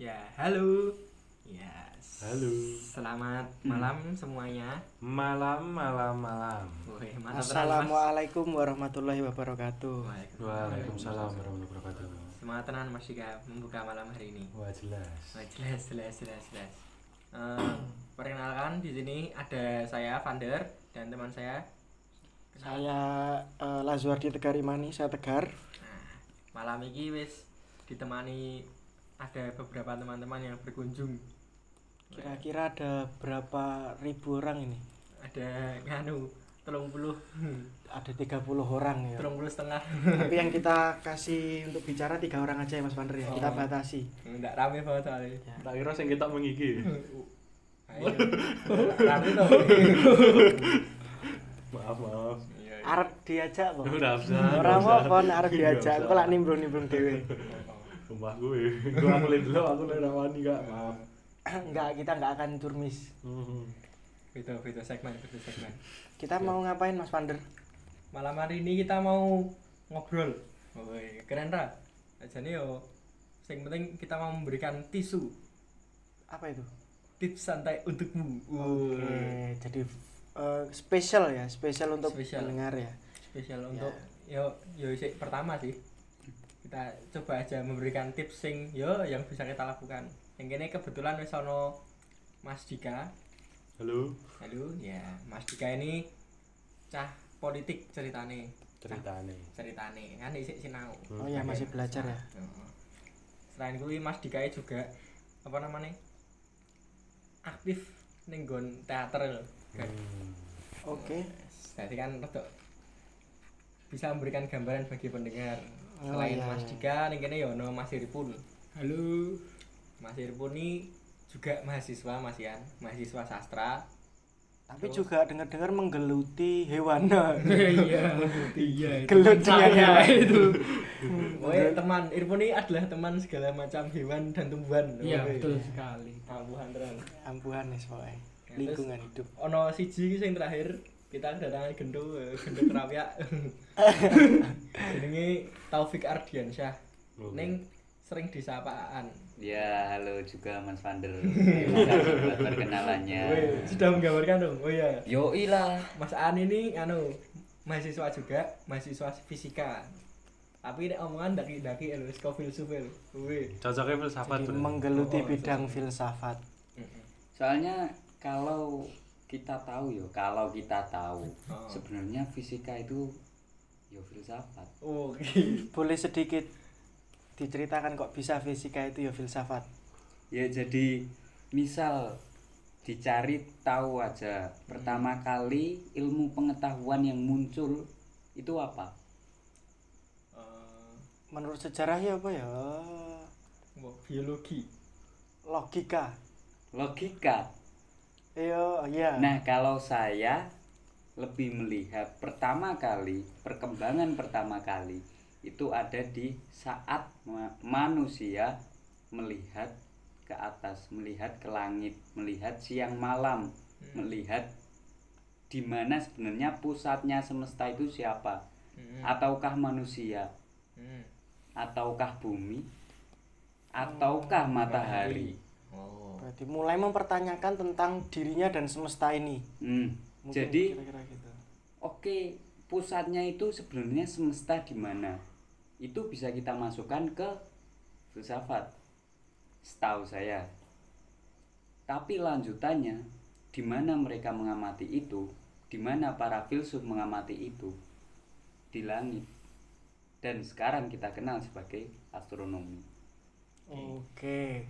Ya, halo. Ya. Halo. Selamat malam semuanya. Malam, malam, malam. Woi, mantap Mas. Assalamualaikum warahmatullahi wabarakatuh. Waalaikumsalam warahmatullahi wabarakatuh. Semangat tenan Mas Dika membuka malam hari ini. Wah jelas. Wah, jelas, jelas, jelas, jelas. Eh, perkenalkan di sini ada saya Vander dan teman saya. Saya eh, Lazuardi Tegar Imani, saya Tegar. Nah, malam ini wis ditemani ada beberapa teman-teman yang berkunjung. Kira-kira ada berapa ribu orang ini? Ada nganu telung puluh Ada 30 orang ya. telung puluh setengah Tapi yang kita kasih untuk bicara tiga orang aja ya Mas Vander ya. Kita Oh. batasi. enggak rame banget soalnya Ya. Tak kira sing kita rame tuh Maaf, maaf. Arep diajak kok. Ora nek arep Nggak diajak, kok lak nimbrung-nimbrung dhewe. Sumpah gue. Gue aku lihat dulu, aku lihat rawani kak. Maaf. Enggak, kita enggak akan turmis. Mhm. Itu, itu segmen, itu segmen. Kita mau ngapain Mas Vander? Malam hari ini kita mau ngobrol. Woi, keren ra? Jadi yo yang penting kita mau memberikan tisu Apa itu? tips santai untukmu. Oke, jadi eh, spesial ya, spesial untuk Spesial. pendengar ya. Spesial untuk yo yo sih pertama sih. Kita coba aja memberikan tips sing yo yang bisa kita lakukan. Yang ini kebetulan wis ono Mas Dika. Halo. Halo, ya Mas Dika ini cah politik ceritane. Ceritane. ceritane kan isik sinau Oh iya, masih belajar ya. Heeh. selain kuwi Mas Dika juga apa namanya aktif ning nggon teater lho kan Hmm. Oke. jadi kan rada bisa memberikan gambaran bagi pendengar Oh, selain iya, Mas iya. Dika ning kene ya ono Mas Irpun halo Mas Irpun ini juga mahasiswa Mas Ian mahasiswa sastra Tapi Terus? juga dengar-dengar menggeluti hewan. iya iya Gelut saya hewan. itu Woy, teman Irfan ini adalah teman segala macam hewan dan tumbuhan Iya betul sekali. Ampuhan tenan Ampuhan nih pokoknya. Ya, Lingkungan hidup. ono siji sing terakhir kita kedatangan gendo eh, gendo kerawyak jenenge Taufik Ardiansyah Oke. ning sering disapaan Ya, halo juga Mas Vander. Terima kasih buat perkenalannya. Sudah menggambarkan dong oh iya Yo lah. Mas An ini anu mahasiswa juga mahasiswa fisika tapi nek omongan daki-daki elu saka filsufil wih Cocoknya filsafat Jadi bener. menggeluti Oh, bidang filsafat. Soalnya kalau kita tahu yo, kalau kita tahu Oh. sebenarnya fisika itu yo filsafat. oke Boleh sedikit diceritakan kok bisa fisika itu ya filsafat. Ya jadi misal dicari tahu aja pertama kali ilmu pengetahuan yang muncul itu apa? Eh, Menurut sejarah ya apa ya? Biologi Logika. Logika. Iya, iya. Nah, kalau saya lebih melihat pertama kali, perkembangan pertama kali itu ada di saat ma- manusia melihat ke atas, melihat ke langit, melihat siang malam, melihat di mana sebenarnya pusatnya semesta itu siapa? Hmm. Ataukah manusia? Hmm. Ataukah bumi? Ataukah matahari? Oh. Berarti mulai mempertanyakan tentang dirinya dan semesta ini. Hmm. Mungkin Jadi kira-kira gitu. Oke, pusatnya itu sebenarnya semesta di mana? Itu bisa kita masukkan ke filsafat. Setahu saya. Tapi lanjutannya, di mana mereka mengamati itu? Di mana para filsuf mengamati itu? Di langit. Dan sekarang kita kenal sebagai astronomi. Oke.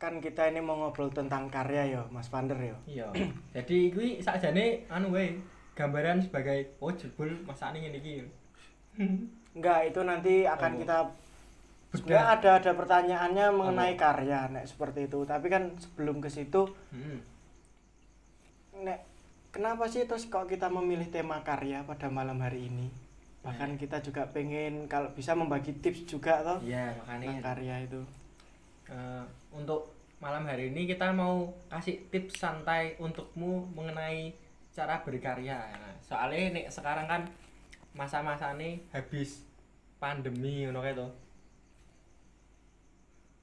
Kan kita ini mau ngobrol tentang karya ya, Mas Vander ya. Iya. Jadi kuwi sakjane anu wae, gambaran sebagai oh jebul masane ngene iki. Enggak, itu nanti akan Oh. kita sebenarnya ada ada pertanyaannya mengenai karya nek seperti itu. Tapi kan sebelum ke situ Hmm. nek kenapa sih terus kok kita memilih tema karya pada malam hari ini? Bahkan kita juga pengen kalau bisa membagi tips juga toh Iya, tentang makanya karya itu. Eh, untuk malam hari ini kita mau kasih tips santai untukmu mengenai cara berkarya. Nah, soalnya nek sekarang kan masa-masa ini habis pandemi ngono kae to.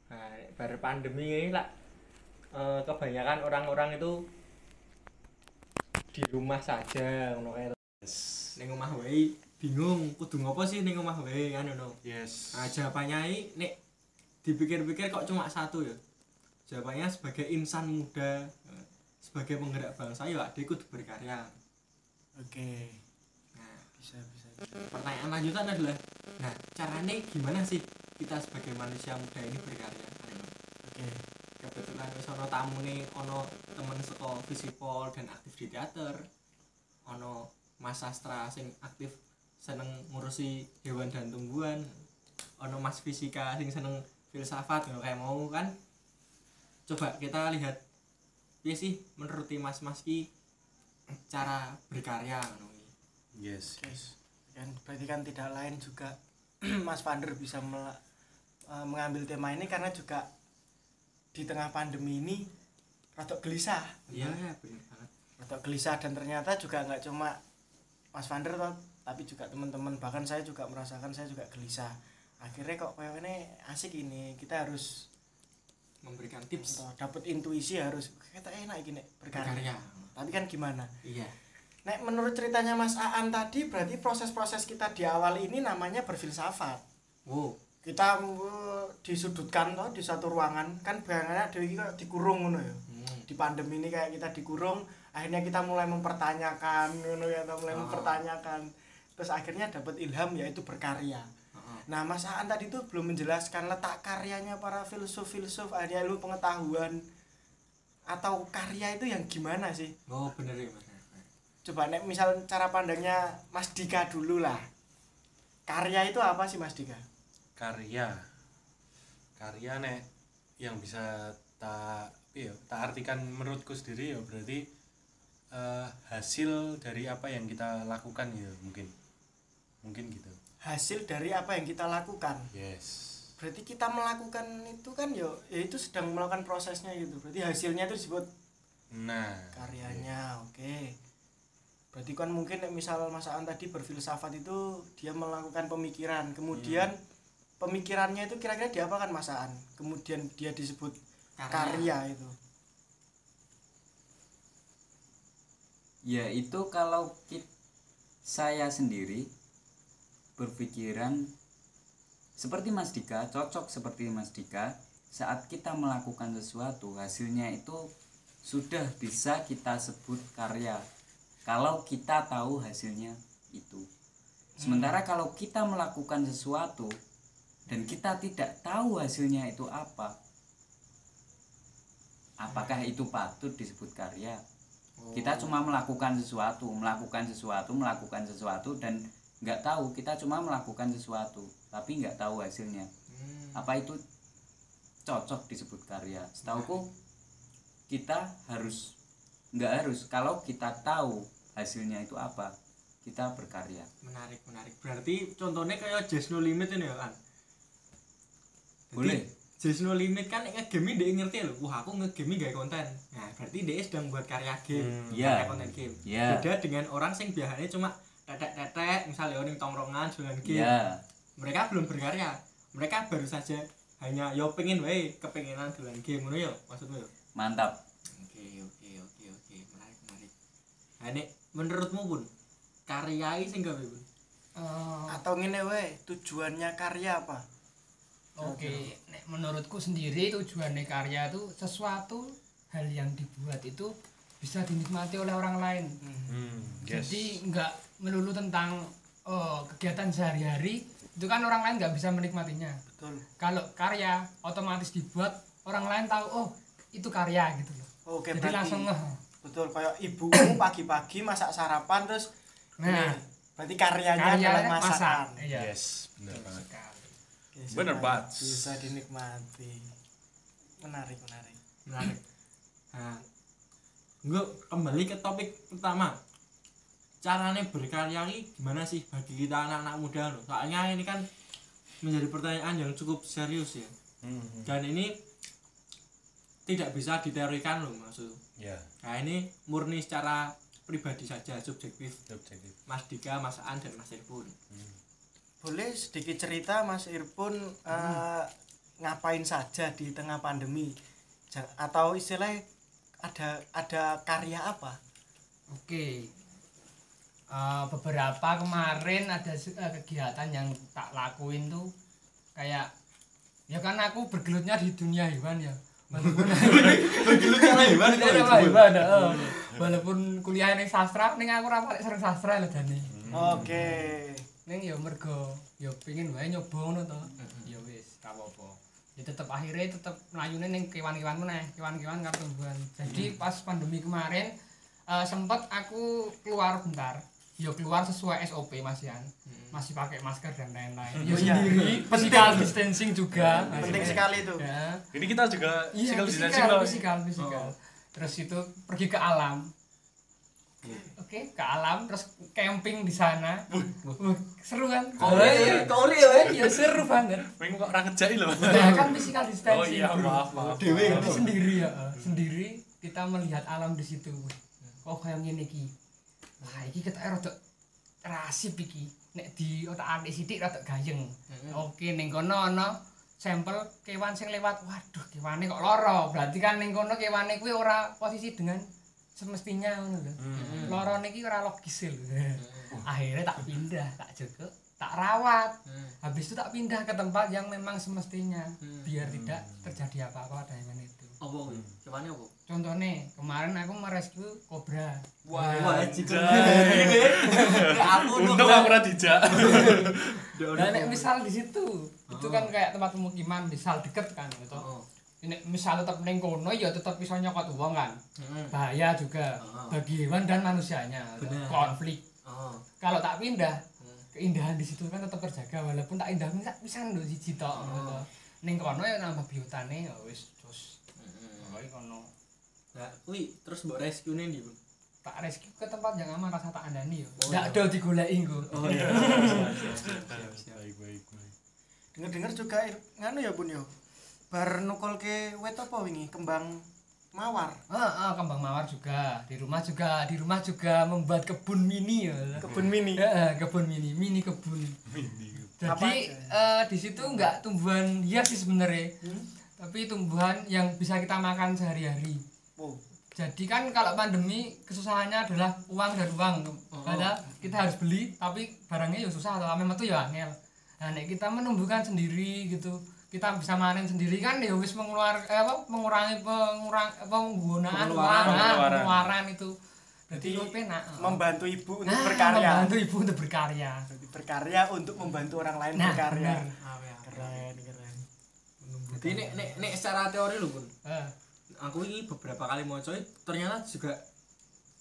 Nah, bar pandemi ini lah eh, kebanyakan orang-orang itu di rumah saja ngono kae Yes. ning omah wae bingung kudu ngopo sih ning omah wae kan ngono Yes. nah jawabannya ini nek dipikir-pikir kok cuma satu ya? Jawabannya sebagai insan muda sebagai penggerak bangsa ya kudu berkarya. Oke. Nah. Bisa bisa. Pertanyaan lanjutan adalah nah caranya gimana sih kita sebagai manusia muda ini berkarya? Oke. Kebetulan wis ana tamu nih ono temen saka Visipol dan aktif di teater. Ono Mas Sastra sing aktif seneng ngurusi hewan dan tumbuhan. Ono Mas Fisika sing seneng filsafat ngono kayak mau kan. Coba kita lihat piye sih menurut Mas Mas ki cara berkarya ngono iki. Yes. Kan berarti kan tidak lain juga Mas Vander bisa eh, mengambil tema ini karena juga di tengah pandemi ini rada gelisah. Iya bener banget. Rada gelisah dan ternyata juga nggak cuma Mas Vander toh, tapi juga teman-teman. Bahkan saya juga merasakan saya juga gelisah akhirnya kok kayak ini asik ini kita harus memberikan tips toh, dapat intuisi harus kita enak gini berkarya berkarya tapi kan gimana iya Nek menurut ceritanya Mas Aan tadi berarti proses-proses kita di awal ini namanya berfilsafat. wow Kita uh, disudutkan toh di satu ruangan kan bayangannya dewi kok dikurung ngono ya. hmm. Di pandemi ini kayak kita dikurung, akhirnya kita mulai mempertanyakan ngono ya, mulai Oh. mempertanyakan. Terus akhirnya dapat ilham yaitu berkarya. Nah, Mas Aan tadi tuh belum menjelaskan letak karyanya para filsuf-filsuf, ada ilmu pengetahuan atau karya itu yang gimana sih? oh bener ya mas coba nek misal cara pandangnya Mas Dika dulu lah karya itu apa sih Mas Dika Karya. Karya nek yang bisa tak iya, tak artikan menurutku sendiri ya berarti eh, hasil dari apa yang kita lakukan ya mungkin. Mungkin gitu. Hasil dari apa yang kita lakukan. Yes. berarti kita melakukan itu kan yo ya itu sedang melakukan prosesnya gitu. Berarti hasilnya itu disebut Nah, karyanya oke. Berarti kan mungkin nek misal Mas Aan tadi berfilsafat itu dia melakukan pemikiran. Kemudian pemikirannya itu kira-kira diapakan Mas Aan? Kemudian dia disebut karya itu. Ya itu kalau kit- saya sendiri berpikiran seperti Mas Dika cocok seperti Mas Dika saat kita melakukan sesuatu hasilnya itu sudah bisa kita sebut karya. Kalau kita tahu hasilnya itu. Sementara kalau kita melakukan sesuatu dan kita tidak tahu hasilnya itu apa apakah itu patut disebut karya? Kita cuma melakukan sesuatu melakukan sesuatu melakukan sesuatu dan nggak tahu kita cuma melakukan sesuatu tapi nggak tahu hasilnya Hmm. apa itu cocok disebut karya setauku kita harus nggak harus kalau kita tahu hasilnya itu apa kita berkarya menarik menarik berarti contohnya kayak Just No Limit ini ya kan Boleh. Just No Limit kan ngegame dia ngerti loh wah aku ngegame gak konten nah berarti dia sedang buat karya game Hmm. Iya. karya konten game Iya. beda dengan orang sing biasanya cuma tetek-tetek misalnya orang tongkrongan jualan game ya mereka belum berkarya. Mereka baru saja hanya yo pengen wae kepengenan jualan game ngono yo maksudmu yo mantap. Oke oke oke oke. Menarik menarik. Nah ini menurutmu pun karya ini sing gawe pun Eh, atau ngene wae tujuannya karya apa? Oke, nek menurutku sendiri tujuannya karya itu sesuatu hal yang dibuat itu bisa dinikmati oleh orang lain. Hmm, yes. Jadi nggak melulu tentang oh, kegiatan sehari-hari itu kan orang lain nggak bisa menikmatinya. betul Kalau karya otomatis dibuat orang lain tahu oh itu karya gitu loh. oke Jadi berarti langsung ngeh. betul kayak ibumu pagi-pagi masak sarapan terus Nah, ini, berarti karyanya karya adalah masakan masak. Iya. Yes, benar banget. Bisa- Pak. bisa dinikmati menarik menarik menarik nah gue kembali ke topik pertama caranya berkarya ini gimana sih bagi kita anak-anak muda loh soalnya ini kan menjadi pertanyaan yang cukup serius ya. Hmm, dan ini tidak bisa diteorikan loh maksud ya, nah ini murni secara pribadi saja subjektif. Objektif. Mas Dika, Mas An dan Mas Irfun. Boleh sedikit cerita Mas Irpun eh, ngapain saja di tengah pandemi? Atau istilahnya ada ada karya apa? Oke. Eh, beberapa kemarin ada eh, kegiatan yang tak lakuin tuh kayak ya kan aku bergelutnya di dunia hewan ya. Walaupun cara hewan hewan, eh. walaupun kuliah ning sastra ning aku paling sering sastra lho jane. oke Ning ya mergo ya pengin wae nyoba ngono to. Ya wis, gak apa-apa. Ya tetep akhirnya tetep mlayune ning kewan-kewan meneh, kewan-kewan karo tumbuhan. Jadi pas pandemi kemarin eh, sempet aku keluar bentar. Ya keluar sesuai SOP Mas Yan. Masih pakai masker dan lain-lain. Ya Oh, iya. sendiri, physical distancing juga. penting Maksudnya. sekali itu Ya. Ini kita juga Iya, physical distancing loh. fisikal, fisikal. Terus itu pergi ke alam. Oke, ke alam terus camping di sana. Wah, seru kan? Kori, kori ya. Iya, seru banget. Pengen kok ora ngejai loh. Nah, kan physical distancing. Oh iya, maaf, maaf. Dewe sendiri ya, eh, sendiri kita melihat alam di situ. Kok kayak ngene iki. Iki kita rada rasip iki. Nek di otak-atik sithik rada gayeng. Oke, ning kono ana sampel kewan sing lewat. Waduh, kewane kok loro. Berarti kan ning kono kewane kuwi ora posisi dengan semestinya ngono lho. Hmm. Loro niki ora logis lho. Akhirnya tak pindah, tak jaga, tak rawat. Habis itu tak pindah ke tempat yang memang semestinya biar tidak terjadi apa-apa hewan itu. Apa kuwi? Kewane apa? Contohnya, kemarin aku merescue kobra. Wah, jika. Aku Untung aku ora dijak. Dan nek misal di situ, itu kan kayak tempat pemukiman, misal deket kan gitu. Oh. Nek misal tetap ning kono ya tetap bisa nyokot uang kan. Heeh. Bahaya juga Oh. bagi hewan dan manusianya. Konflik. Oh. Kalau tak pindah, Hmm. keindahan di situ kan tetap terjaga walaupun tak indah bisa lho siji tok Oh. to. Ning kono ya nambah biotane ya wis pokoke kono. Nah, kuwi terus mbok rescue nih Bu? Tak rescue ke tempat yang aman rasa tak andani yo. Oh, Ndak iya. do digoleki engko. Oh iya. Baik, baik, baik. dengar-dengar juga ir- nganu ya bun yo bar nukul ke wet apa wingi kembang mawar Ah, ah, kembang mawar juga di rumah juga di rumah juga membuat kebun mini ya. kebun mini Ya, eh, kebun mini, mini kebun. Apa Jadi eh, di situ enggak tumbuhan hias sih sebenarnya. Hmm? Tapi tumbuhan yang bisa kita makan sehari-hari. wow Jadi kan kalau pandemi kesusahannya adalah uang dan uang. Oh. Kita harus beli tapi barangnya ya susah atau memang tuh ya angel. Nah, nek kita menumbuhkan sendiri gitu, kita bisa manen sendiri kan ya wis mengeluar eh, apa mengurangi pengurang penggunaan Pengeluaran, uang, pengeluaran. pengeluaran itu. Jadi penak. membantu ibu untuk Nah, berkarya Membantu ibu untuk berkarya. Jadi berkarya untuk membantu orang lain Nah, berkarya benar. keren keren Jadi nek nek nek secara teori lho, Bun. Eh, Aku ini beberapa kali mau coy, ternyata juga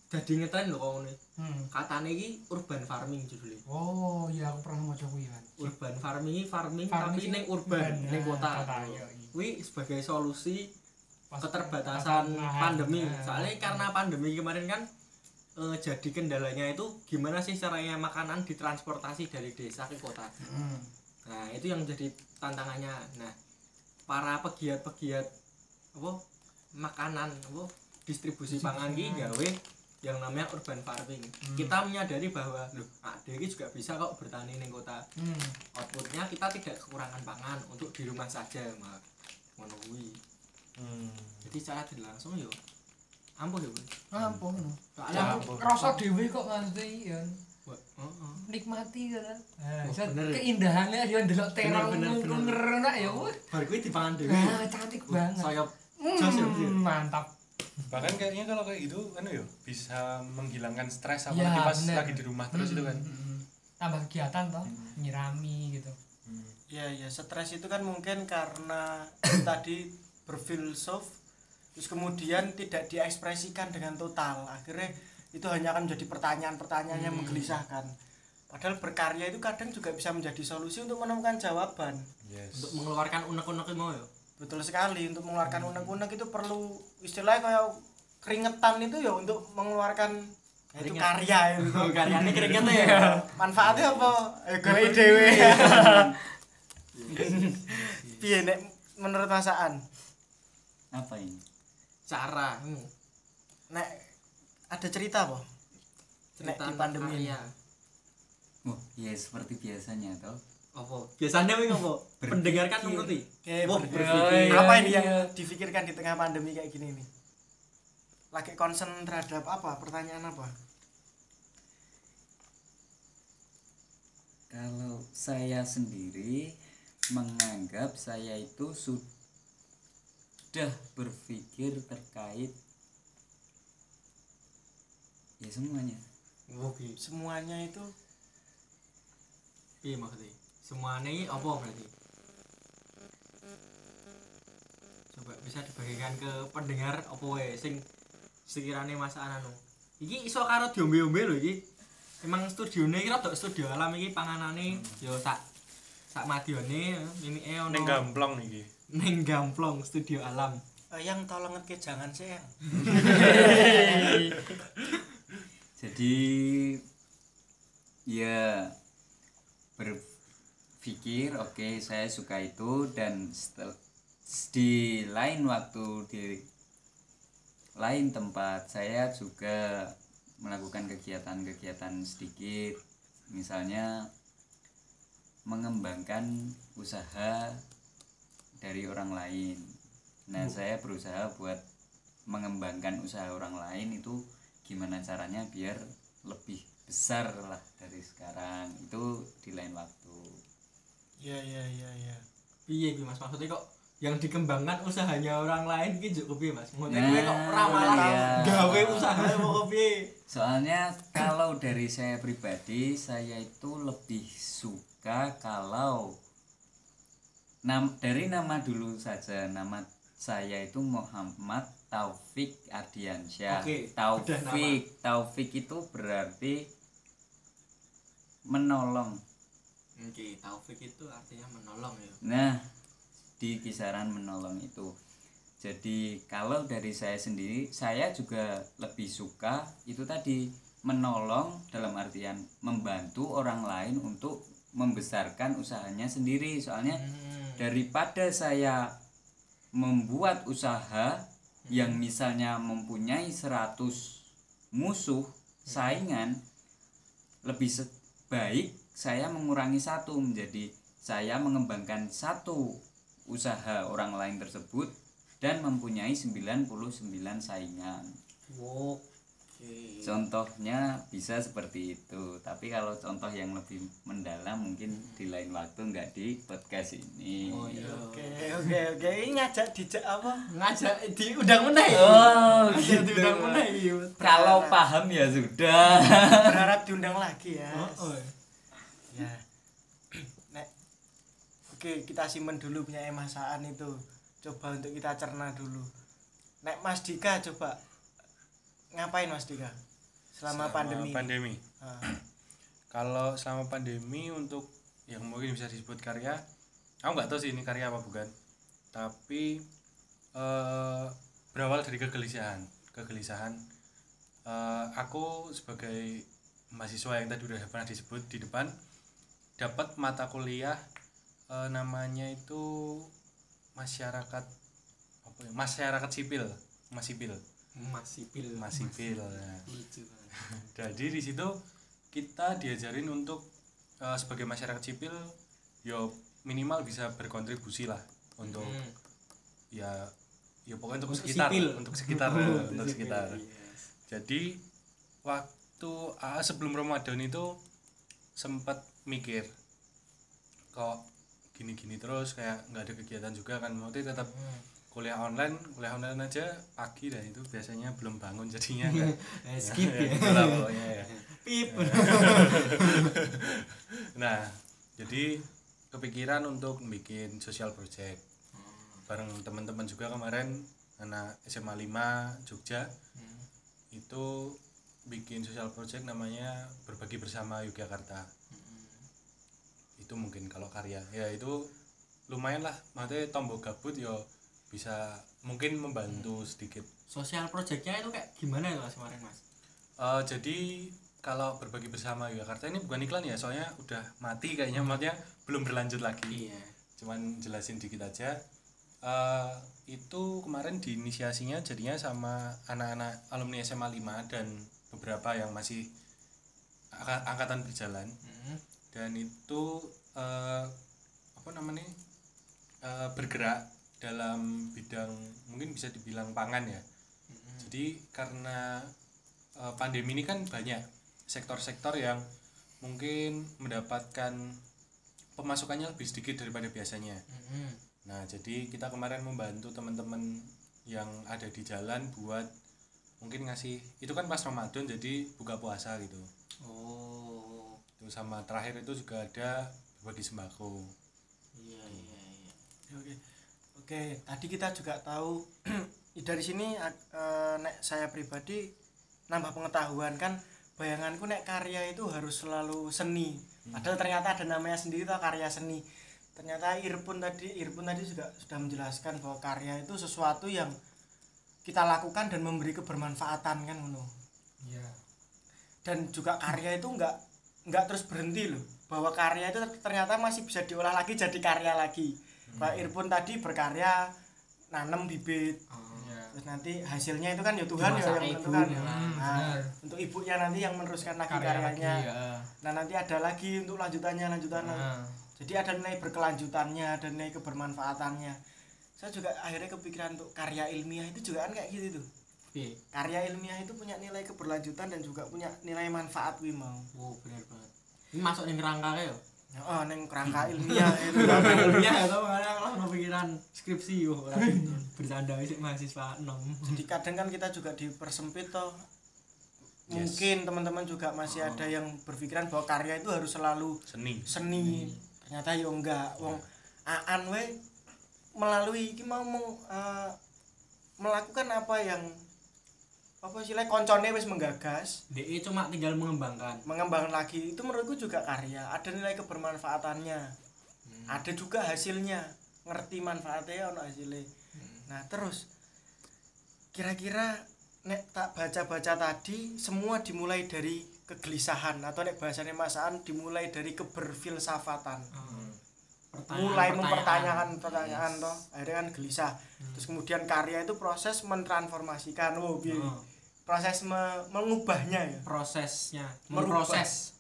jadi ngetren lho kok ngene. hmm. Katane iki urban farming judulnya. Oh, iya aku pernah mau coba kan. Urban farming iki farming, Farming tapi ning urban, ning Nah, kota. kota, iya, iya. Kuwi sebagai solusi Pas- keterbatasan lahan. pandemi. Nah, Soalnya karena pandemi kemarin kan eh, jadi kendalanya itu gimana sih caranya makanan ditransportasi dari desa ke kota. Hmm. Nah, itu yang menjadi tantangannya. Nah, para pegiat-pegiat apa makanan apa distribusi pangan iki gawe yang namanya urban farming. Kita menyadari bahwa loh, ada ini juga bisa kok bertani ning kota. Hmm. Outputnya kita tidak kekurangan pangan untuk di rumah saja, mak. Ngono kuwi. Hmm. Jadi secara tidak langsung yo ampun ya, Bun. Ampun. Soalnya Ya, aku rasa dhewe kok iya. Wah, heeh. Nikmati kan. Nah, Oh, ya? keindahannya dia ndelok terong ngerenak ya wah. Bar kuwi dipangan dhewe. Nah, cantik banget. Saya Hmm, jos ya, mantap. Bahkan kayaknya kalau kayak gitu anu ya bisa menghilangkan stres Ya, apalagi pas bener. lagi di rumah terus itu kan. Hmm, Tambah kegiatan toh, nyirami gitu. Hmm. ya ya stres itu kan mungkin karena tadi berfilsuf terus kemudian tidak diekspresikan dengan total akhirnya itu hanya akan menjadi pertanyaan-pertanyaan yang menggelisahkan padahal berkarya itu kadang juga bisa menjadi solusi untuk menemukan jawaban. Yes. untuk mengeluarkan unek-unek mau ya. betul sekali untuk mengeluarkan unek-unek itu perlu istilahnya kayak keringetan itu ya untuk mengeluarkan ya itu karya itu Oh, karyanya keringetnya ya. manfaatnya apa? Eh golek dhewe. Piye nek? Menurut masaan apa ini? Cara hmm, nek ada cerita apa? Nek cerita di pandemi ini karya. Oh ya seperti biasanya toh. Apa? Biasanya wing apa? Pendengar kan ngerti Oke, Wah, ber- berpikir. apa ini Iya, yang iya. difikirkan di tengah pandemi kayak gini nih lagi concern terhadap apa? Pertanyaan apa? Kalau saya sendiri menganggap saya itu sudah berpikir terkait ya semuanya. oke semuanya itu iya maksudnya. Semuanya ini apa berarti? Coba bisa dibagikan ke pendengar apa wae sing sekiranya masa anu iki iso karo diombe-ombe lho iki. Emang studione iki rada studio alam iki panganane. Yo sak sak madione mimike ono ning gamplong iki ning gamplong studio alam. Eh, yang tolong ngerti jangan sih yang Jadi ya berpikir oke saya suka itu dan setel- di lain waktu di lain tempat saya juga melakukan kegiatan-kegiatan sedikit. Misalnya mengembangkan usaha dari orang lain. Nah saya berusaha buat mengembangkan usaha orang lain itu gimana caranya biar lebih besar lah dari sekarang. Itu di lain waktu. Ya ya ya ya. Piye iki Mas? Maksudnya kok yang dikembangkan usahanya orang lain iki juga piye Mas? Mau Nah, kok ora malah iya. gawe usaha mau piye soalnya kalau dari saya pribadi saya itu lebih suka kalau nam dari nama dulu saja. Nama saya itu Muhammad Taufik Ardiansyah Oke, udah Taufik. Taufik itu berarti menolong oke taufik itu artinya menolong ya Nah, di kisaran menolong itu. Jadi, kalau dari saya sendiri, saya juga lebih suka itu tadi menolong dalam artian membantu orang lain untuk membesarkan usahanya sendiri. Soalnya Hmm. daripada saya membuat usaha yang misalnya mempunyai 100 musuh saingan lebih baik saya mengurangi satu menjadi saya mengembangkan satu usaha orang lain tersebut dan mempunyai 99 saingan oke contohnya bisa seperti itu tapi kalau contoh yang lebih mendalam mungkin di lain waktu nggak di podcast ini. Oh iya oke oke oke. Ini ngajak dijak apa? Ngajak diundang meneh. Oh, Ngajak gitu. diundang meneh iki kalau paham ya sudah. Berharap diundang lagi ya. Oh, oh. ya. Nek oke kita simpen dulu punya emasaan itu. Coba untuk kita cerna dulu. Nek Mas Dika coba ngapain Mas Dika? Selama, pandemi. ini? pandemi. Ah, kalau selama pandemi untuk yang mungkin bisa disebut karya aku nggak tahu sih ini karya apa bukan. Tapi eh, berawal dari kegelisahan. Kegelisahan Eh, aku sebagai mahasiswa yang tadi udah pernah disebut di depan dapat mata kuliah eh, namanya itu masyarakat apa ya masyarakat sipil masipil masih pil masipil nah. lucu banget. Jadi di situ kita diajarin untuk eh, sebagai masyarakat sipil yo minimal bisa berkontribusi lah untuk Hmm. ya ya pokoknya untuk, Untuk sekitar sipil. untuk sekitar ya, untuk sipil, sekitar. yes. Jadi waktu ah, sebelum Ramadan itu sempat mikir kok gini-gini terus kayak nggak ada kegiatan juga kan itu tetap Hmm. Kuliah online kuliah online aja pagi dan itu. Biasanya belum bangun jadinya. Kan Eh, skip ya. Pokoknya ya. Pip. Nah, jadi kepikiran untuk bikin social project. Bareng teman-teman juga kemarin anak SMA 5 Jogja. Hmm. itu bikin social project namanya berbagi bersama Yogyakarta. Itu mungkin kalau karya. Ya itu lumayan lah. Maksudnya tombol gabut yo bisa mungkin membantu sedikit. Sosial projectnya itu kayak gimana itu mas kemarin mas? Eh, jadi kalau berbagi bersama Yogyakarta ini bukan iklan ya soalnya udah mati kayaknya maksudnya belum berlanjut lagi. Iya. Cuman jelasin dikit aja. Eh, itu kemarin diinisiasinya jadinya sama anak-anak alumni SMA 5 dan beberapa yang masih angka- angkatan berjalan. Hmm. dan itu eh, apa namanya eh, bergerak dalam bidang mungkin bisa dibilang pangan ya jadi karena eh, pandemi ini kan banyak sektor-sektor yang mungkin mendapatkan pemasukannya lebih sedikit daripada biasanya Mm-mm. Nah, jadi kita kemarin membantu teman-teman yang ada di jalan buat mungkin ngasih itu kan pas Ramadan jadi buka puasa gitu. oh Itu sama terakhir itu juga ada bagi sembako. iya iya iya Oke. Oke, tadi kita juga tahu dari sini eh, nek saya pribadi nambah pengetahuan kan bayanganku nek karya itu harus selalu seni. Padahal ternyata ada namanya sendiri tuh karya seni. Ternyata Irpun tadi Irpun tadi juga sudah menjelaskan bahwa karya itu sesuatu yang kita lakukan dan memberi kebermanfaatan kan ngono. iya Dan juga karya itu enggak enggak terus berhenti loh. Bahwa karya itu ternyata masih bisa diolah lagi jadi karya lagi. Pak Irpun tadi berkarya nanam bibit oh. iya terus nanti hasilnya itu kan ya Tuhan ya yang menentukan ya. Hmm, Nah, benar. untuk ibunya nanti yang meneruskan lagi karya lagi karyanya ya. nah nanti ada lagi untuk lanjutannya lanjutannya Nah, jadi ada nilai berkelanjutannya ada nilai kebermanfaatannya saya juga akhirnya kepikiran untuk karya ilmiah itu juga kan kayak gitu tuh Piye? karya ilmiah itu punya nilai keberlanjutan dan juga punya nilai manfaat wi mau oh bener banget ini masuk ning kerangka ya oh neng kerangka ilmiah itu ya tau makanya aku langsung kepikiran skripsi yo ora bercanda sih mahasiswa 6. jadi kadang kan kita juga dipersempit toh. Yes. mungkin teman-teman juga masih ada yang berpikiran bahwa karya itu harus selalu Seni. seni. Ternyata ya enggak wong aan we melalui iki mau eh, melakukan apa yang apa istilahnya? Koncone wis menggagas. DE cuma tinggal mengembangkan. mengembangkan lagi. Itu menurutku juga karya. Ada nilai kebermanfaatannya. Ada juga hasilnya. Ngerti manfaatnya ono hasilnya. Nah terus kira-kira nek tak baca-baca tadi semua dimulai dari kegelisahan atau nek bahasanya masaan dimulai dari keberfilsafatan. Mulai mempertanyakan pertanyaan Yes. toh akhirnya kan gelisah. Terus kemudian karya itu proses mentransformasikan. Oh? Proses me- mengubahnya ya. Prosesnya, memproses.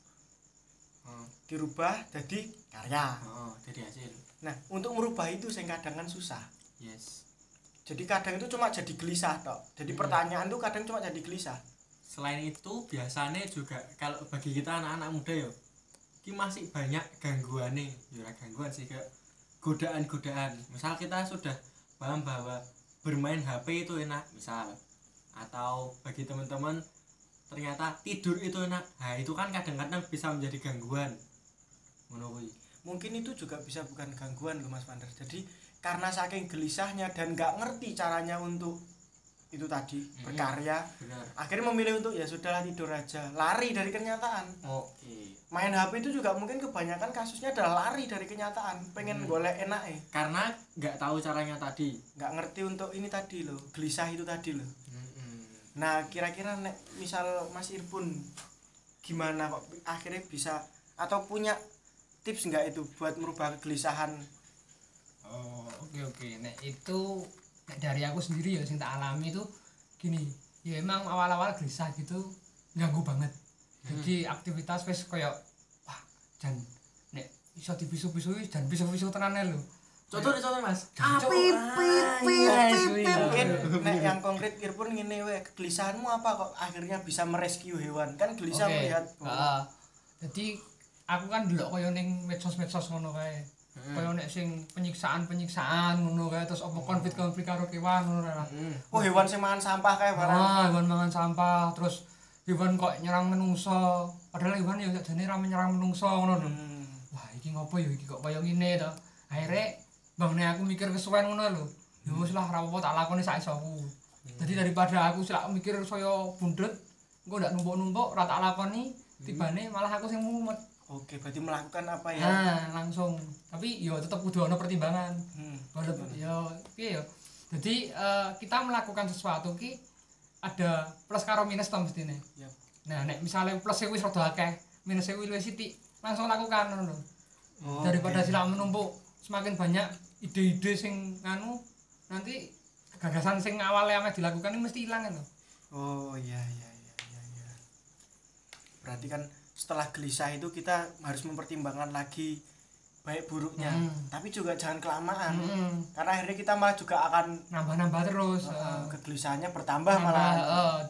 Oh, dirubah jadi karya. Oh, jadi hasil. nah untuk merubah itu saya kadang kan susah. Yes. jadi kadang itu cuma jadi gelisah toh jadi Hmm. pertanyaan tuh kadang cuma jadi gelisah. Selain itu biasanya juga kalau bagi kita anak-anak muda yo ini masih banyak gangguan nih ya gangguan sih kayak godaan-godaan. Misal kita sudah paham bahwa bermain HP itu enak misal atau bagi teman-teman ternyata tidur itu enak. Nah itu kan kadang-kadang bisa menjadi gangguan. Kuwi. Mungkin itu juga bisa bukan gangguan loh Mas Vander jadi karena saking gelisahnya dan nggak ngerti caranya untuk itu tadi Hmm. berkarya benar. akhirnya memilih untuk ya sudahlah tidur aja. Lari dari kenyataan. Oke. Main HP itu juga mungkin kebanyakan kasusnya adalah lari dari kenyataan. Pengen Hmm. golek enak eh karena nggak tahu caranya tadi. Nggak ngerti untuk ini tadi loh gelisah itu tadi loh. Nah kira-kira nek misal Mas Irpun gimana kok akhirnya bisa atau punya tips nggak itu buat merubah kegelisahan? Oh oke oke. Nek itu nek dari aku sendiri ya sing tak alami itu gini. Ya emang awal-awal gelisah gitu ganggu banget. Jadi aktivitas wis koyo wah jan nek iso dibisu-bisu jan bisu-bisu tenan lho contoh nih contoh mas. Apip, Ah, pip, yes, pip, wih. pip. mungkin nek yang konkret Irpun ngene we kegelisahanmu apa kok akhirnya bisa merescue hewan kan gelisah Oke, melihat heeh. jadi aku kan dulu koyo ning medsos-medsos ngono kae koyo nek sing penyiksaan-penyiksaan ngono kae terus apa konflik-konflik karo kewan ngono kae Mm. oh hewan sing mangan sampah kayak barang Ah, hewan mangan sampah, terus hewan kok nyerang menungso. Padahal hewan ya jane ra menyerang menungso ngono lho. Hmm. Wah, iki ngopo ya iki kok kaya ngene to. Akhirnya bangne aku mikir kesuwen ngono lho. Ya wis lah ra apa tak lakoni sak isoku. Jadi daripada aku silak mikir saya bundut, engko ndak numpuk-numpuk ra tak lakoni, tibane malah aku sing mumet. oke berarti melakukan apa ya Nah, langsung. Tapi ya tetep kudu ana pertimbangan. Hmm. Walaupun ya piye ya. Jadi eh, kita melakukan sesuatu ki ada plus karo minus to mestine. Yap. Nah, nek misalnya plus wis rada akeh, minus wis luwih sithik, langsung lakukan ngono. Oh, Daripada oke. silak menumpuk semakin banyak ide-ide sing nganu nanti gagasan sing awalnya ameh dilakukan ini mesti hilang kan. Oh iya iya iya iya iya. Berarti kan setelah gelisah itu kita harus mempertimbangkan lagi baik buruknya Hmm. tapi juga jangan kelamaan Mm-mm. karena akhirnya kita malah juga akan nambah-nambah terus heeh. kegelisahannya bertambah nambah malah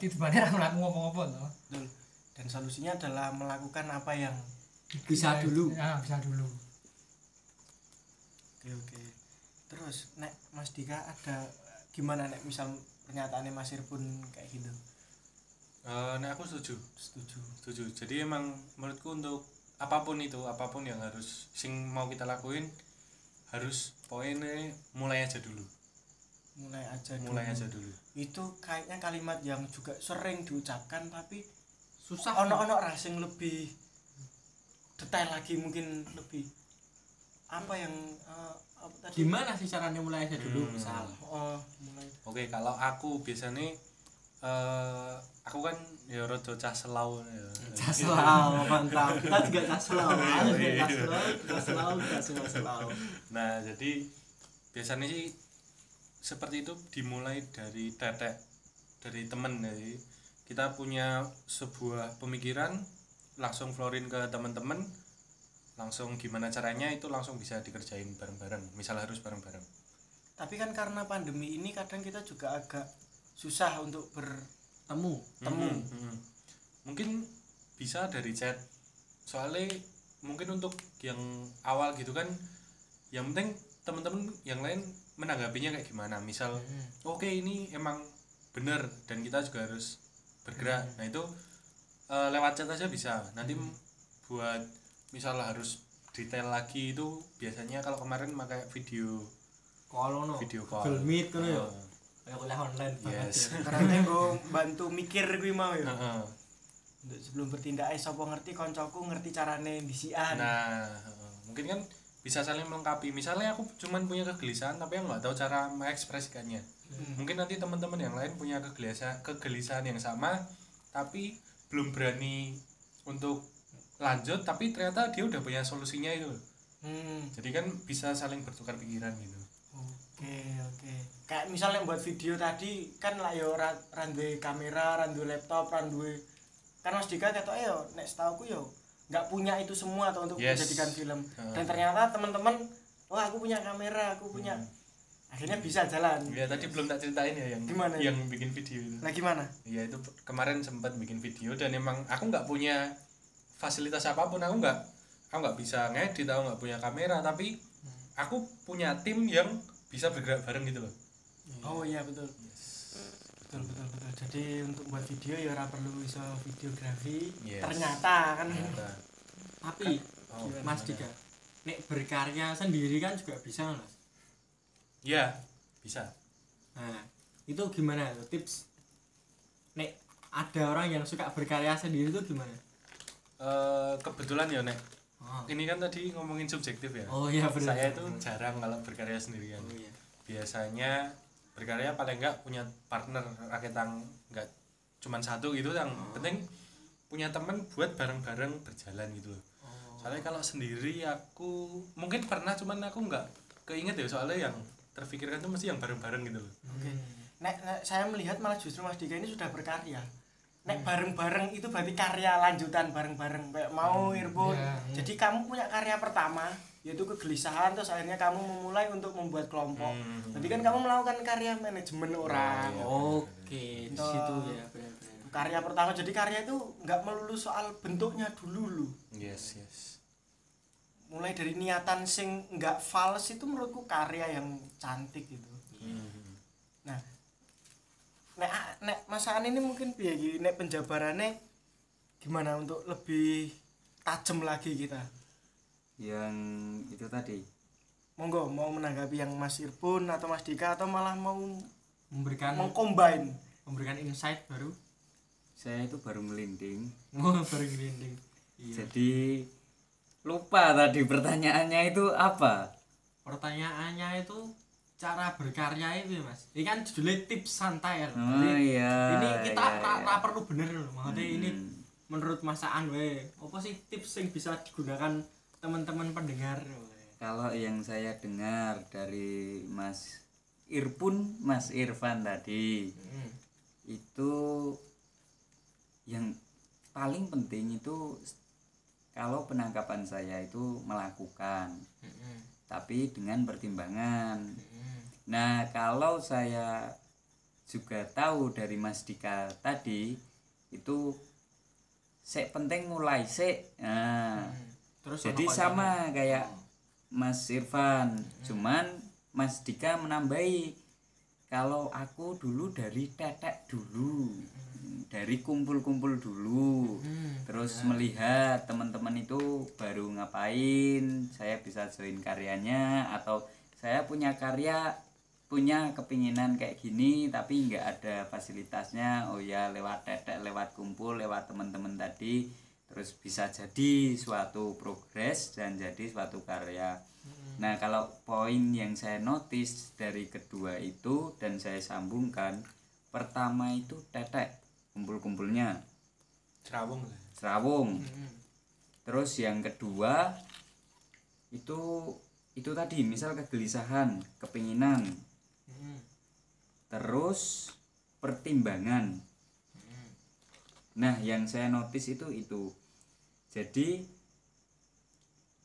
mlaku ngopo-ngopo to Betul. dan solusinya adalah melakukan apa yang bisa dulu ya bisa dulu oke oke terus nek Mas Dika ada gimana nek misal pernyataannya Mas Irpun kayak gitu? Eh, nah aku setuju. Setuju. Setuju. Jadi emang menurutku untuk apa pun itu apa pun yang harus sing mau kita lakuin harus poinnya mulai aja dulu. Mulai aja mulai dulu. aja dulu. Itu kayaknya kalimat yang juga sering diucapkan tapi susah. ono-ono rasing lebih detail lagi mungkin lebih apa yang eh, apa tadi gimana sih caranya mulai aja dulu Hmm. misal oh mulai oke kalau aku biasanya eh aku kan ya rada cah selau ya. Caslau, mantap. Kita juga caslau. Juga Iya. caslau, caslau, caslau, caslau. Nah, jadi biasanya sih seperti itu dimulai dari tetek dari temen jadi kita punya sebuah pemikiran langsung florin ke teman-teman langsung gimana caranya itu langsung bisa dikerjain bareng-bareng. Misal harus bareng-bareng. Tapi kan karena pandemi ini kadang kita juga agak susah untuk ber Temu. Temu. Mhm, mhm. mungkin bisa dari chat. Soalnya mungkin untuk yang awal gitu kan yang penting teman-teman yang lain menanggapinya kayak gimana. Misal oke ini emang bener dan kita juga harus bergerak. Nah itu eh, lewat chat aja bisa. Nanti buat misal harus detail lagi itu biasanya kalau kemarin pakai video Kalau no. video call Google Meet kan ya. Eh, Kayak kuliah online banget. Yes. ya. karena gue bantu mikir gue mau ya heeh. Untuk sebelum bertindak eh sapa ngerti koncoku ngerti carane bisian nah heeh. mungkin kan bisa saling melengkapi misalnya aku cuman punya kegelisahan tapi aku nggak tahu cara mengekspresikannya Hmm. mungkin nanti teman-teman yang lain punya kegelisahan kegelisahan yang sama tapi belum berani untuk lanjut tapi ternyata dia udah punya solusinya itu. Hmm, jadi kan bisa saling bertukar pikiran gitu. Oke oke. Kayak misalnya buat video tadi kan lah yo ra- randuwe kamera randuwe laptop randuwe kan Mas Dika kata yo nek setauku yo nggak punya itu semua atau untuk Yes. menjadikan film. Heeh. dan ternyata teman-teman oh aku punya kamera aku punya. Akhirnya bisa jalan. Ya tadi belum tak ceritain ya yang Gimana? yang bikin video itu. Nah gimana? Ya itu kemarin sempat bikin video dan emang aku nggak punya fasilitas apa pun aku nggak aku nggak bisa ngedit aku nggak punya kamera tapi aku punya tim yang bisa bergerak bareng gitu loh oh iya betul betul betul betul jadi untuk buat video ya ora perlu iso videografi Yes. ternyata kan Ternyata. Tapi Oh, Mas? Dika, nek berkarya sendiri kan juga bisa Mas. ya bisa Nah, itu gimana tuh tips? Nek ada orang yang suka berkarya sendiri itu gimana? Eh, kebetulan ya nek Oh, ini kan tadi ngomongin subjektif ya oh iya benar. saya itu jarang kalau berkarya sendirian Oh iya. biasanya berkarya paling enggak punya partner raketang enggak cuman satu gitu yang penting punya temen buat bareng-bareng berjalan gitu loh Oh. soalnya kalau sendiri aku mungkin pernah cuman aku nggak keinget ya soalnya yang terfikirkan tuh mesti yang bareng-bareng gitu loh Oke. Nek, nek saya melihat malah justru Mas Dika ini sudah berkarya. Nek bareng-bareng itu berarti karya lanjutan bareng-bareng. Kayak mau Irbun. Iya, Jadi kamu punya karya pertama yaitu kegelisahan terus akhirnya kamu memulai untuk membuat kelompok. Hmm. Jadi kan kamu melakukan karya manajemen orang. Oke, di situ ya benar-benar. Karya pertama jadi karya itu nggak melulu soal bentuknya dulu lu. yes yes Mulai dari niatan sing nggak fals itu menurutku karya yang cantik gitu. Hmm. Nah, nek nek masakan ini mungkin piye iki nek penjabarannya gimana untuk lebih tajam lagi kita. yang itu tadi Monggo mau menanggapi yang Mas Irpun atau Mas Dika atau malah mau Memberikan mengcombine. memberikan insight baru. saya itu baru melinding Oh, baru grinding. Iya. jadi lupa tadi pertanyaannya itu apa Pertanyaannya itu cara berkarya itu ya, Mas. Ini kan judulnya tips santai ya. oh Jadi, iya ini kita iya, ra- iya. ra perlu bener loh. Maksudnya ini Hmm. menurut masaan we. Apa sih tips yang bisa digunakan teman-teman pendengar? kalau yang saya dengar dari Mas Irpun Mas Irfan tadi Hmm. itu yang paling penting itu kalau penangkapan saya itu melakukan Mm-mm. tapi dengan pertimbangan Mm-mm. Nah kalau saya juga tahu dari Mas Dika tadi itu sek penting mulai sek nah terus jadi sama koncone. kayak Mas Irfan. Cuman Mas Dika menambahi kalau aku dulu dari tetek dulu dari kumpul-kumpul dulu Hmm, terus benar. melihat teman-teman itu baru ngapain saya bisa join karyanya atau saya punya karya punya kepinginan kayak gini tapi nggak ada fasilitasnya oh ya lewat tetek lewat kumpul lewat teman-teman tadi terus bisa jadi suatu progres dan jadi suatu karya nah kalau poin yang saya notice dari kedua itu dan saya sambungkan pertama itu tetek kumpul-kumpulnya Cerawung lah. serawung Mm-mm. terus yang kedua itu itu tadi misal kegelisahan kepinginan. Terus pertimbangan. Nah yang saya notice itu itu. Jadi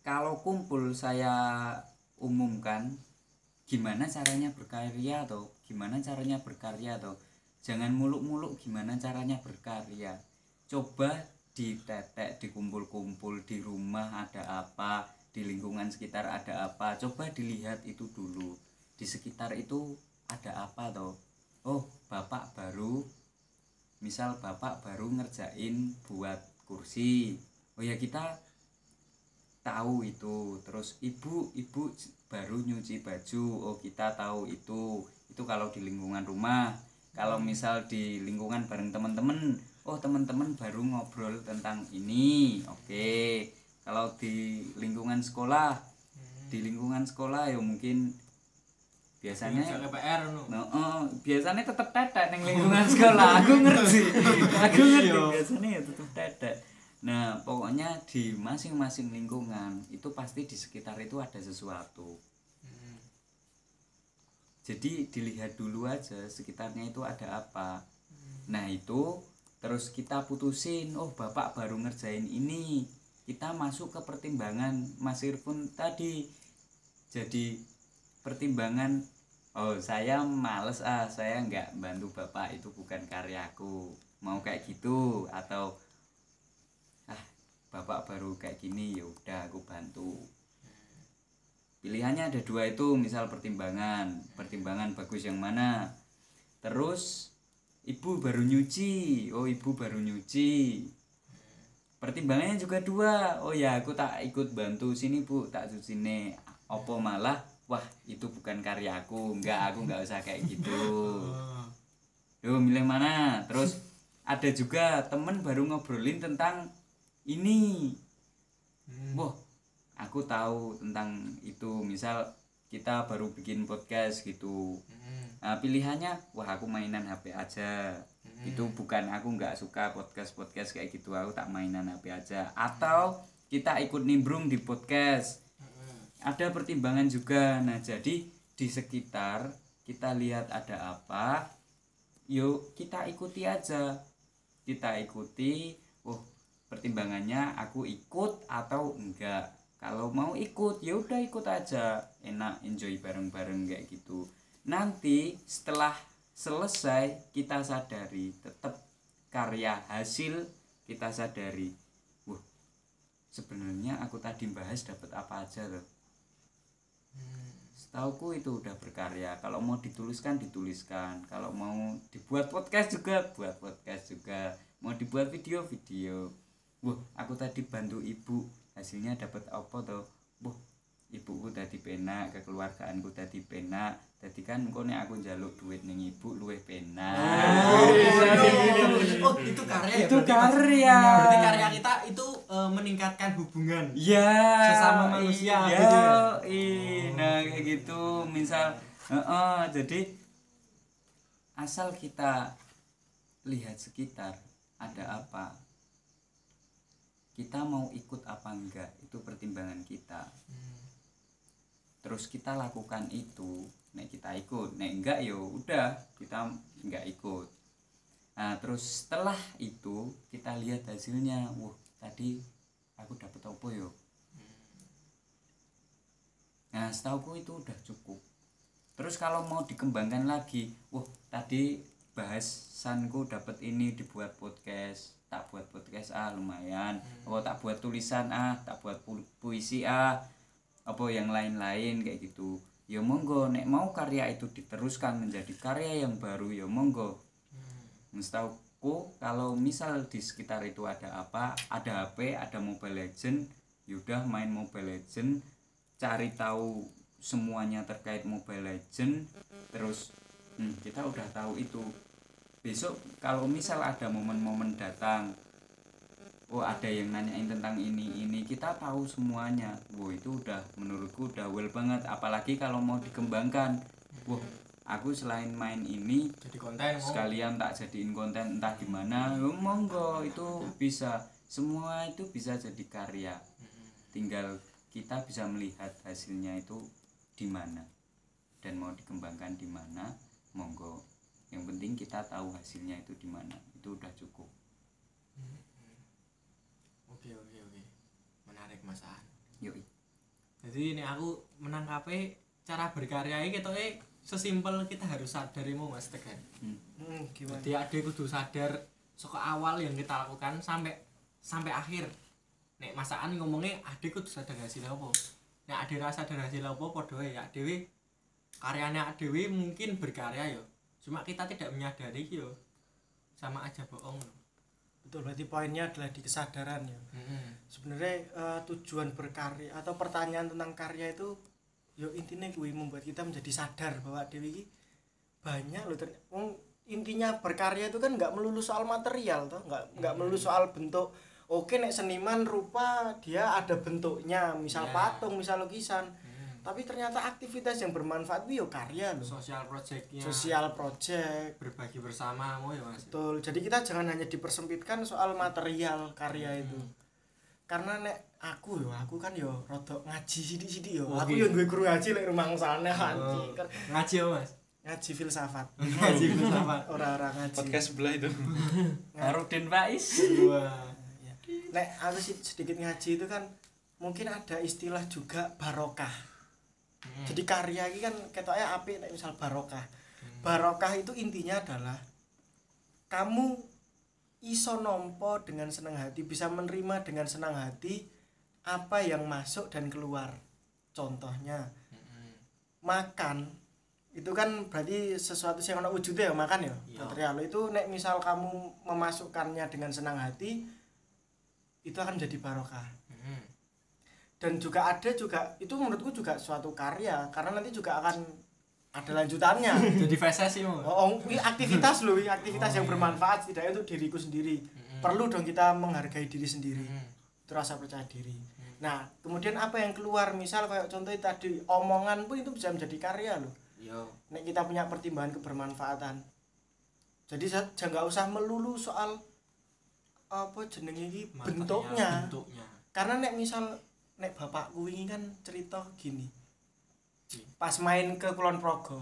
kalau kumpul saya umumkan gimana caranya berkarya atau gimana caranya berkarya atau jangan muluk-muluk gimana caranya berkarya. Coba ditetek dikumpul-kumpul di rumah ada apa di lingkungan sekitar ada apa. Coba dilihat itu dulu. Di sekitar itu ada apa toh? Oh bapak baru misal bapak baru ngerjain buat kursi. Oh ya kita tahu itu. Terus ibu ibu baru nyuci baju. Oh kita tahu itu. Itu kalau di lingkungan rumah. Kalau misal di lingkungan bareng teman-teman oh teman-teman baru ngobrol tentang ini. Oke. Kalau di lingkungan sekolah di lingkungan sekolah ya mungkin biasanya PR no. No, oh, biasanya tetap tetek neng lingkungan sekolah. Aku ngerti. Aku ngerti biasanya ya tetap tetek. Nah, pokoknya di masing-masing lingkungan itu pasti di sekitar itu ada sesuatu. Mm. Jadi dilihat dulu aja sekitarnya itu ada apa. Nah, itu terus kita putusin, oh Bapak baru ngerjain ini. Kita masuk ke pertimbangan Mas Irfun tadi. Jadi pertimbangan oh saya males ah saya nggak bantu bapak itu bukan karyaku mau kayak gitu atau ah bapak baru kayak gini ya udah aku bantu. Pilihannya ada dua itu misal pertimbangan pertimbangan bagus yang mana? Terus ibu baru nyuci oh ibu baru nyuci. Pertimbangannya juga dua oh ya aku tak ikut bantu sini bu tak cuci nih opo malah wah itu bukan karyaku enggak aku nggak usah kayak gitu. Yo milih mana? Terus ada juga temen baru ngobrolin tentang ini. Wah aku tahu tentang itu. Misal kita baru bikin podcast gitu. Mm. nah, pilihannya wah aku mainan HP aja. Itu bukan aku nggak suka podcast podcast kayak gitu. Aku tak mainan HP aja. Atau kita ikut nimbrung di podcast ada pertimbangan juga. Nah jadi di sekitar kita lihat ada apa yuk kita ikuti aja. Kita ikuti oh pertimbangannya aku ikut atau enggak? Kalau mau ikut ya udah ikut aja. Enak enjoy bareng-bareng kayak gitu. Nanti setelah selesai kita sadari tetap karya hasil kita sadari. Wah sebenarnya aku tadi bahas dapat apa aja loh setauku itu udah berkarya. Kalau mau dituliskan dituliskan. Kalau mau dibuat podcast juga buat podcast juga. Mau dibuat video video. Wah aku tadi bantu ibu. Hasilnya dapat apa tuh wah ibuku tadi penak kekeluargaanku tadi penak tadi kan engko nek aku njaluk duit ning ibu luwih penak Oh, itu karya ya. Itu Mas? karya. Berarti karya kita itu eh, meningkatkan hubungan. ya Sesama manusia, iya, gitu ya? iya. nah kayak gitu misal heeh, jadi asal kita lihat sekitar ada apa kita mau ikut apa enggak itu pertimbangan kita terus kita lakukan itu nek kita ikut nek enggak ya udah kita enggak ikut. Nah terus setelah itu kita lihat hasilnya. Wah tadi aku dapat apa yo nah setauku itu udah cukup. Terus kalau mau dikembangkan lagi wah tadi bahasanku dapat ini dibuat podcast. Tak buat podcast ah lumayan. Oh tak buat tulisan ah tak buat pu- puisi ah apa yang lain-lain kayak gitu ya monggo nek mau karya itu diteruskan menjadi karya yang baru ya monggo Setauku kalau misal di sekitar itu ada apa, ada HP, ada Mobile Legend, yaudah main Mobile Legend, cari tahu semuanya terkait Mobile Legend, terus hmm, kita udah tahu itu. Besok kalau misal ada momen-momen datang, oh ada yang nanyain tentang ini ini, kita tahu semuanya. Wah itu udah menurutku udah well banget. Apalagi kalau mau dikembangkan, wah aku selain main ini jadi konten mau sekalian tak jadiin konten entah gimana ya monggo itu bisa. Semua itu bisa jadi karya. Tinggal kita bisa melihat hasilnya itu di mana. Dan mau dikembangkan di mana monggo. Yang penting kita tahu hasilnya itu di mana. Itu udah cukup oke oke oke Aan yuk jadi ini aku menangkapnya cara berkarya ini kita sesimpel kita harus sadarimu mas Tegan. Hmm, gimana? Jadi ade kudu sadar saka awal yang kita lakukan sampai sampai akhir. Nek masaan ngomongnya ade kudu sadar hasil apa? Nek ade rasa sadar hasil apa padha wae. Ya dewe karyanya adewe mungkin berkarya yo cuma kita tidak menyadari yo sama aja bohong betul berarti poinnya adalah di kesadaran ya Heeh. sebenarnya eh, tujuan berkarya atau pertanyaan tentang karya itu yo intinya gue membuat kita menjadi sadar bahwa Dewi ini banyak loh terny- wong intinya berkarya itu kan nggak melulu soal material toh nggak nggak melulu soal bentuk oke nek seniman rupa dia ada bentuknya misal Ya. patung misal lukisan Hmm. Tapi ternyata aktivitas yang bermanfaat itu yo karya loh sosial projectnya sosial project berbagi bersama mau ya mas Betul. Jadi kita jangan hanya dipersempitkan soal material karya itu. Karena nek aku yo, aku kan yo rodok ngaji sithik-sithik yo. Oh, aku yo duwe guru ngaji lek rumah sana Oh. Kan ngaji ya mas Ngaji filsafat. ngaji filsafat Ora-ora ngaji. podcast sebelah itu Harudin Faiz wah Ya. Nek aku sih sedikit ngaji itu kan mungkin ada istilah juga barokah. Hmm. Jadi karya ini kan ketoknya nek misal barokah. Barokah itu intinya adalah kamu iso nompo dengan senang hati, bisa menerima dengan senang hati apa yang masuk dan keluar. Contohnya Hmm. makan itu kan berarti sesuatu yang ada wujudnya ya makan ya. Iya. Material itu nek misal kamu memasukkannya dengan senang hati itu akan jadi barokah Hmm. Dan juga ada juga itu menurutku juga suatu karya karena nanti juga akan ada lanjutannya. Jadi sih oh, oh, aktivitas loh aktivitas Oh, yang iya. bermanfaat setidaknya untuk diriku sendiri. Mm-mm. perlu dong kita menghargai diri sendiri. Hmm. itu rasa percaya diri. Nah kemudian apa yang keluar? Misal kayak contohnya tadi omongan pun itu bisa menjadi karya loh. Yo nek kita punya pertimbangan kebermanfaatan. Jadi jangan nggak usah melulu soal apa jenenge material, bentuknya. bentuknya. Karena nek misal nek bapakku ini kan cerita gini. Pas main ke Kulon Progo.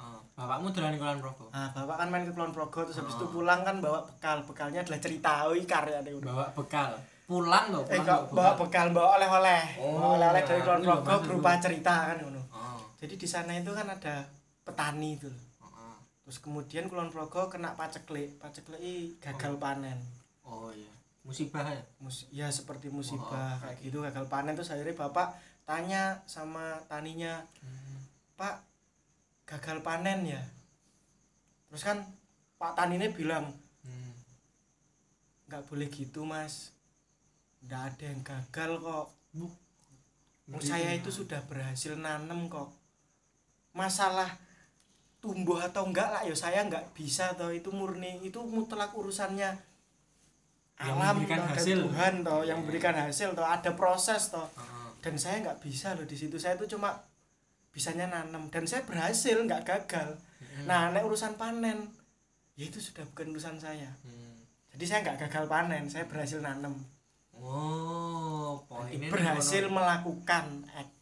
Oh, bapakmu dolan kulon progo? Nah bapak kan main ke Kulon Progo terus habis itu Oh. pulang kan bawa bekal. Bekalnya adalah cerita ini karya deh bawa bekal. Pulang loh eh pulang kok bawa bekal? bawa oleh-oleh. Oh, bawa oleh-oleh dari Kulon iya, Progo berupa cerita kan ngono. Oh, jadi di sana itu kan ada petani itu loh. terus kemudian Kulon Progo kena paceklik. Paceklik gagal panen. Oh iya musibah ya? Mus ya seperti Oh, musibah oke. kayak gitu. Gagal panen terus akhirnya bapak tanya sama taninya Pak gagal panen ya? Terus kan Pak Tanine bilang Hmm. nggak boleh gitu mas. Nggak ada yang gagal kok. Oh, saya itu sudah berhasil nanem kok. Masalah tumbuh atau enggak lah ya saya nggak bisa toh itu murni. Itu mutlak urusannya Yang alam memberikan toh, hasil. Tuhan toh yang memberikan hasil toh ada proses toh Oh, oh. dan saya nggak bisa loh di situ saya itu cuma bisanya nanam dan saya berhasil nggak gagal Hmm. nah nek urusan panen ya itu sudah bukan urusan saya Hmm. jadi saya nggak gagal panen saya berhasil nanam oh poinnya nih berhasil kono. melakukan act.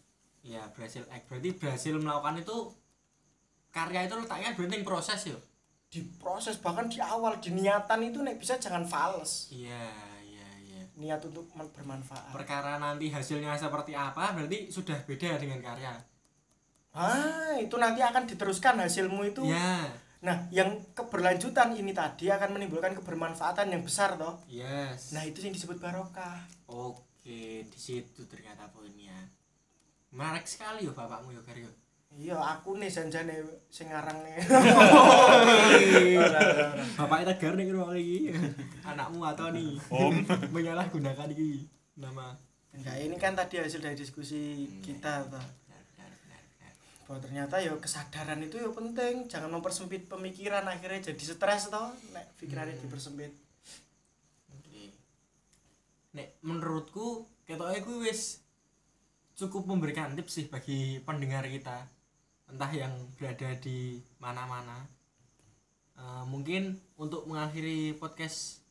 ya berhasil act. berarti berhasil melakukan itu karya itu letaknya berarti proses ya diproses bahkan di awal di niatan itu nek bisa jangan fals. Iya iya iya. Niat untuk bermanfaat. Perkara nanti hasilnya seperti apa berarti sudah beda dengan karya? Ah itu nanti akan diteruskan hasilmu itu. Ya nah yang keberlanjutan ini tadi akan menimbulkan kebermanfaatan yang besar toh. Yes. Nah itu yang disebut barokah. Oke di situ ternyata poinnya. Menarik sekali yo bapakmu yo Karyo iya aku nih janjane sing aran nih. Bapaknya tegar nih rumah lagi. Anakmu atau nih Om. menyalahgunakan ini nama. Enggak ini kan tadi hasil dari diskusi kita toh benar benar benar benar bahwa ternyata ya kesadaran itu ya penting. Jangan mempersempit pemikiran akhirnya jadi stres toh. Nek pikirannya dipersempit. Oke. Nek menurutku ketoknya gue wis cukup memberikan tips sih bagi pendengar kita entah yang berada di mana-mana Eh, mungkin untuk mengakhiri podcast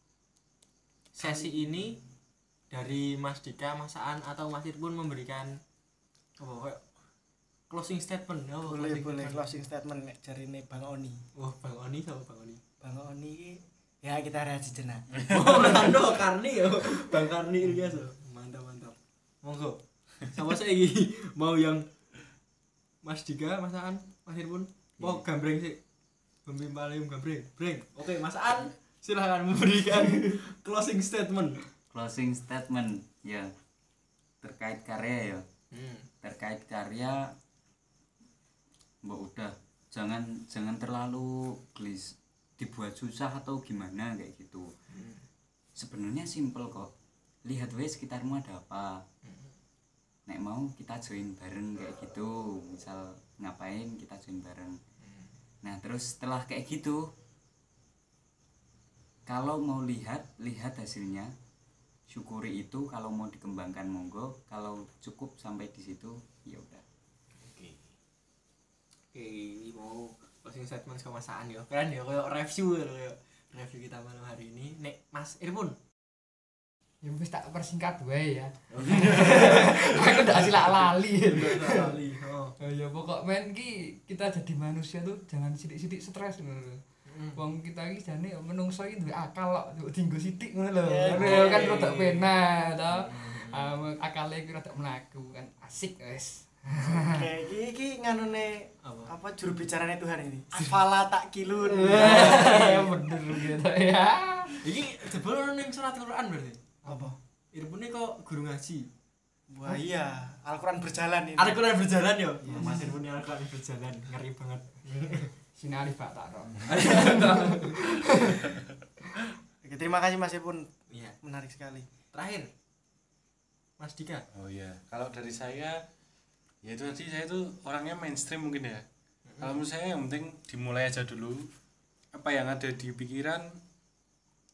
sesi ini dari Mas Dika, Mas Aan atau Mas Irpun memberikan apa kayak closing statement oh, boleh closing boleh statement. closing statement nek jari ini bang Oni Wah, Bang Oni sama Bang Oni. bang Oni ya kita reaksi jenak Oh, Rando Karni yo. Bang Karni Ilyas yo. Mantap, mantap. Monggo. Sama saya mau yang Mas Dika, Mas Aan, Mas Irpun. Mau gambreng sih. Bumi paling gambreng. Breng. Oke, Mas Aan silahkan memberikan closing statement. closing statement ya terkait karya ya Hmm. terkait karya mbak udah jangan jangan terlalu gelis dibuat susah atau gimana kayak gitu sebenarnya simple kok lihat wes sekitarmu ada apa nek mau kita join bareng kayak gitu misal ngapain kita join bareng nah terus setelah kayak gitu kalau mau lihat lihat hasilnya syukuri itu kalau mau dikembangkan monggo kalau cukup sampai di situ ya udah Oke. Oke, ini mau closing statement sama Mas Aan yo. Keren ya kayak review ya review kita malam hari ini. Nek Mas Irpun. Ya wis tak persingkat wae ya aku udah hasil lali Kali. Oh. Ya pokok men ki kita jadi manusia tuh jangan sidik-sidik stres ngono lho. Hmm. Wong kita iki jane ya menungso iki duwe akal kok duwe dinggo sithik ngono lho. Ya, Ngono ya kan rada penak to. Ah, akale iki rada mlaku kan asik wis. oke iki iki nganune Apa? apa juru bicaranya Tuhan ini afala tak kilun Ya bener gitu ya. Iki jebol ning surat Al-Qur'an berarti. Apa Irpun ini kok guru ngaji. wah iya Al-Quran berjalan ini Al-Qur'an berjalan yo. Mas Irpun ini Al-Qur'an berjalan, ngeri banget. Sinari Pak Taro. Oke, terima kasih Mas Ipun Iya. menarik sekali Terakhir. Mas Dika. Oh iya, kalau dari saya ya itu tadi saya tuh orangnya mainstream mungkin ya. Kalau menurut saya yang penting dimulai aja dulu. Apa yang ada di pikiran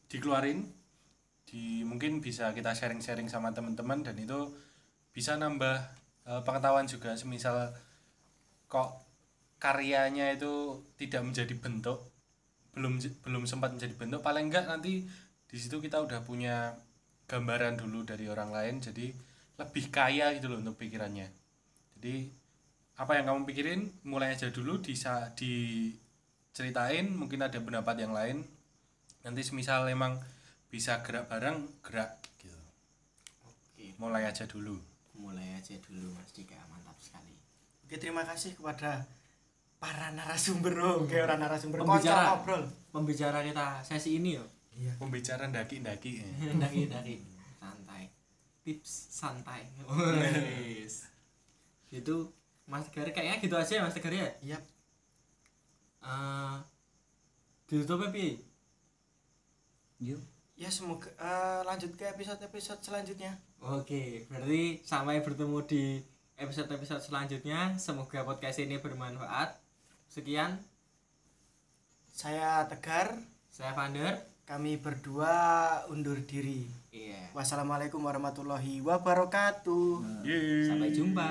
dikeluarin. Di mungkin bisa kita sharing-sharing sama teman-teman dan itu bisa nambah eh, pengetahuan juga. Semisal kok karyanya itu tidak menjadi bentuk belum belum sempat menjadi bentuk paling enggak nanti di situ kita udah punya gambaran dulu dari orang lain jadi lebih kaya gitu loh untuk pikirannya jadi apa yang kamu pikirin mulai aja dulu bisa diceritain mungkin ada pendapat yang lain nanti semisal emang bisa gerak bareng gerak gitu Oke, mulai aja dulu mulai aja dulu Mas Dika. Mantap sekali. Oke, terima kasih kepada para narasumber oh, oke orang narasumber Pembicara. Ngobrol Pembicara kita sesi ini yo. pembicaraan daki-daki ya. Daki daki santai. Tips santai. Wes. Itu Mas Tegar kayaknya gitu aja ya Mas Tegar ya. iya Eh ditutupnya piye? yuk ya semoga eh, lanjut ke episode episode selanjutnya Oke, berarti sampai bertemu di episode-episode selanjutnya. Semoga podcast ini bermanfaat. Sekian, saya Tegar saya Vander. kami berdua undur diri Iya. wassalamualaikum warahmatullahi wabarakatuh Yeay. Sampai jumpa.